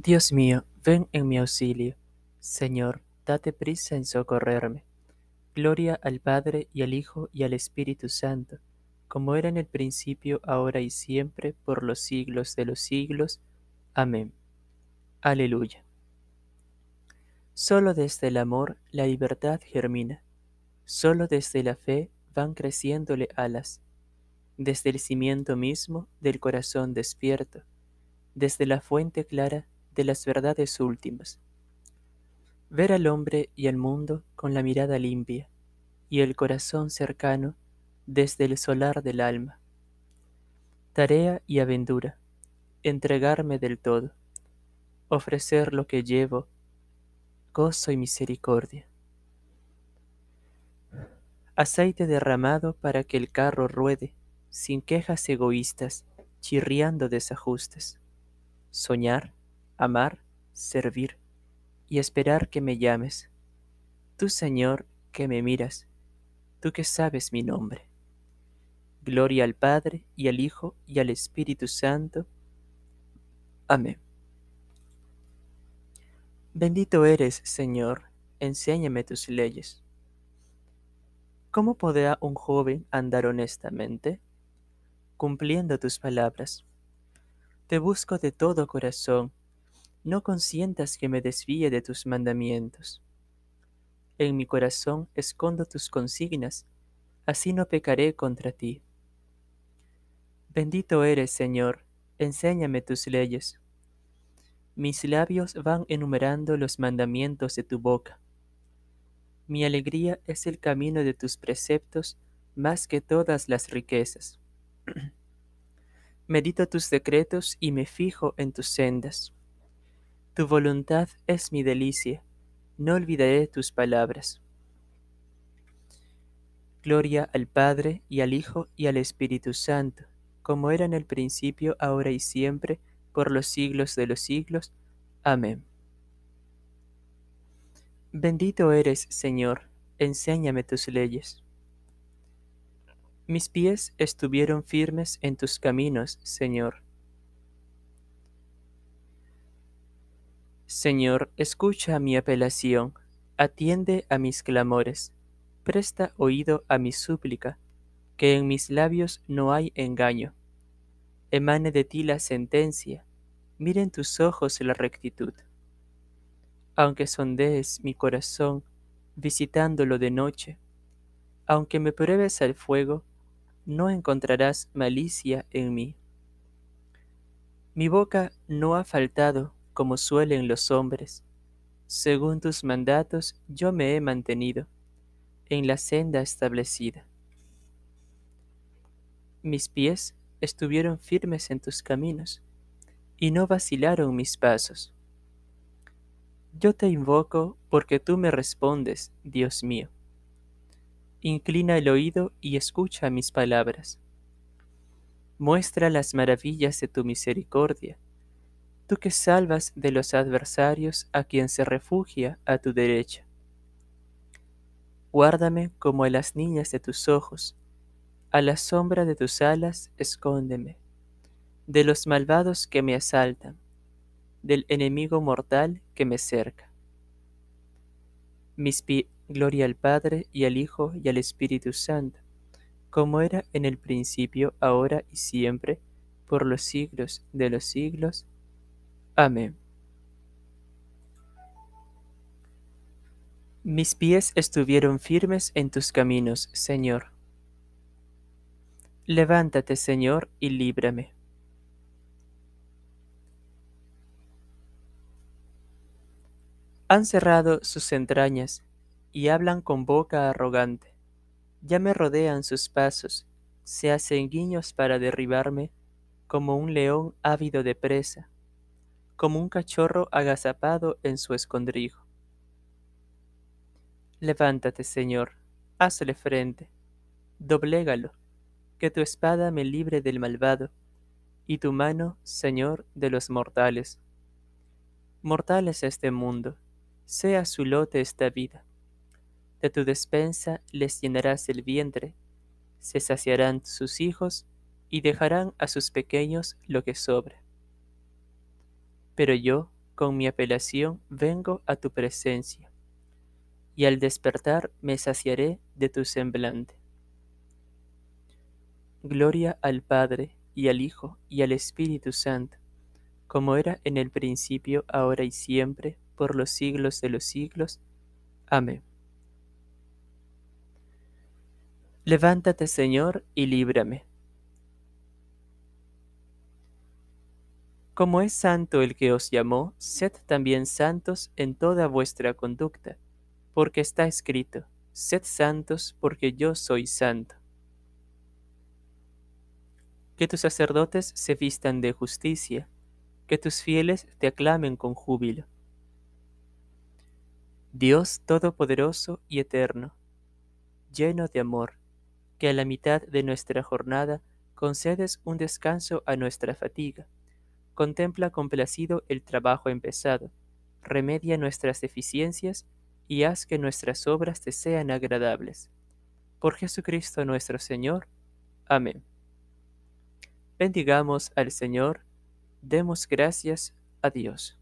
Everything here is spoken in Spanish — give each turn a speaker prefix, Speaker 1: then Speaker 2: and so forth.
Speaker 1: Dios mío, ven en mi auxilio. Señor, date prisa en socorrerme. Gloria al Padre y al Hijo y al Espíritu Santo, como era en el principio, ahora y siempre, por los siglos de los siglos. Amén. Aleluya. Solo desde el amor la libertad germina, solo desde la fe van creciéndole alas, desde el cimiento mismo del corazón despierto, desde la fuente clara de las verdades últimas. Ver al hombre y al mundo con la mirada limpia y el corazón cercano desde el solar del alma. Tarea y aventura, entregarme del todo, ofrecer lo que llevo, gozo y misericordia. Aceite derramado para que el carro ruede, sin quejas egoístas, chirriando desajustes. Soñar, amar, servir y esperar que me llames. Tú, Señor, que me miras, tú que sabes mi nombre. Gloria al Padre y al Hijo y al Espíritu Santo. Amén. Bendito eres, Señor, enséñame tus leyes. ¿Cómo podrá un joven andar honestamente? Cumpliendo tus palabras. Te busco de todo corazón no consientas que me desvíe de tus mandamientos. En mi corazón escondo tus consignas, así no pecaré contra ti. Bendito eres, Señor, enséñame tus leyes. Mis labios van enumerando los mandamientos de tu boca. Mi alegría es el camino de tus preceptos más que todas las riquezas. Medito tus decretos y me fijo en tus sendas. Tu voluntad es mi delicia, no olvidaré tus palabras. Gloria al Padre y al Hijo y al Espíritu Santo, como era en el principio, ahora y siempre, por los siglos de los siglos. Amén. Bendito eres, Señor, enséñame tus leyes. Mis pies estuvieron firmes en tus caminos, Señor Señor, escucha mi apelación, atiende a mis clamores, presta oído a mi súplica, que en mis labios no hay engaño. Emane de ti la sentencia, miren tus ojos la rectitud. Aunque sondees mi corazón, visitándolo de noche, aunque me pruebes al fuego, no encontrarás malicia en mí. Mi boca no ha faltado como suelen los hombres. Según tus mandatos yo me he mantenido en la senda establecida. Mis pies estuvieron firmes en tus caminos, y no vacilaron mis pasos. Yo te invoco porque tú me respondes, Dios mío. Inclina el oído y escucha mis palabras. Muestra las maravillas de tu misericordia tú que salvas de los adversarios a quien se refugia a tu derecha. Guárdame como a las niñas de tus ojos, a la sombra de tus alas escóndeme, de los malvados que me asaltan, del enemigo mortal que me cerca. Mis gloria al Padre y al Hijo y al Espíritu Santo, como era en el principio, ahora y siempre, por los siglos de los siglos. Amén. Mis pies estuvieron firmes en tus caminos, Señor. Levántate, Señor, y líbrame. Han cerrado sus entrañas y hablan con boca arrogante. Ya me rodean sus pasos, se hacen guiños para derribarme, como un león ávido de presa como un cachorro agazapado en su escondrijo. Levántate, Señor, hazle frente, doblégalo, que tu espada me libre del malvado, y tu mano, Señor, de los mortales. Mortales este mundo, sea su lote esta vida. De tu despensa les llenarás el vientre, se saciarán sus hijos y dejarán a sus pequeños lo que sobre. Pero yo, con mi apelación vengo a tu presencia, y al despertar me saciaré de tu semblante. Gloria al Padre, y al Hijo, y al Espíritu Santo, como era en el principio, ahora y siempre, por los siglos de los siglos. Amén. Levántate, Señor, y líbrame. Como es santo el que os llamó, sed también santos en toda vuestra conducta, porque está escrito, sed santos porque yo soy santo. Que tus sacerdotes se vistan de justicia, que tus fieles te aclamen con júbilo. Dios Todopoderoso y Eterno, lleno de amor, que a la mitad de nuestra jornada concedes un descanso a nuestra fatiga. Contempla complacido el trabajo empezado, remedia nuestras deficiencias y haz que nuestras obras te sean agradables. Por Jesucristo nuestro Señor. Amén. Bendigamos al Señor, demos gracias a Dios.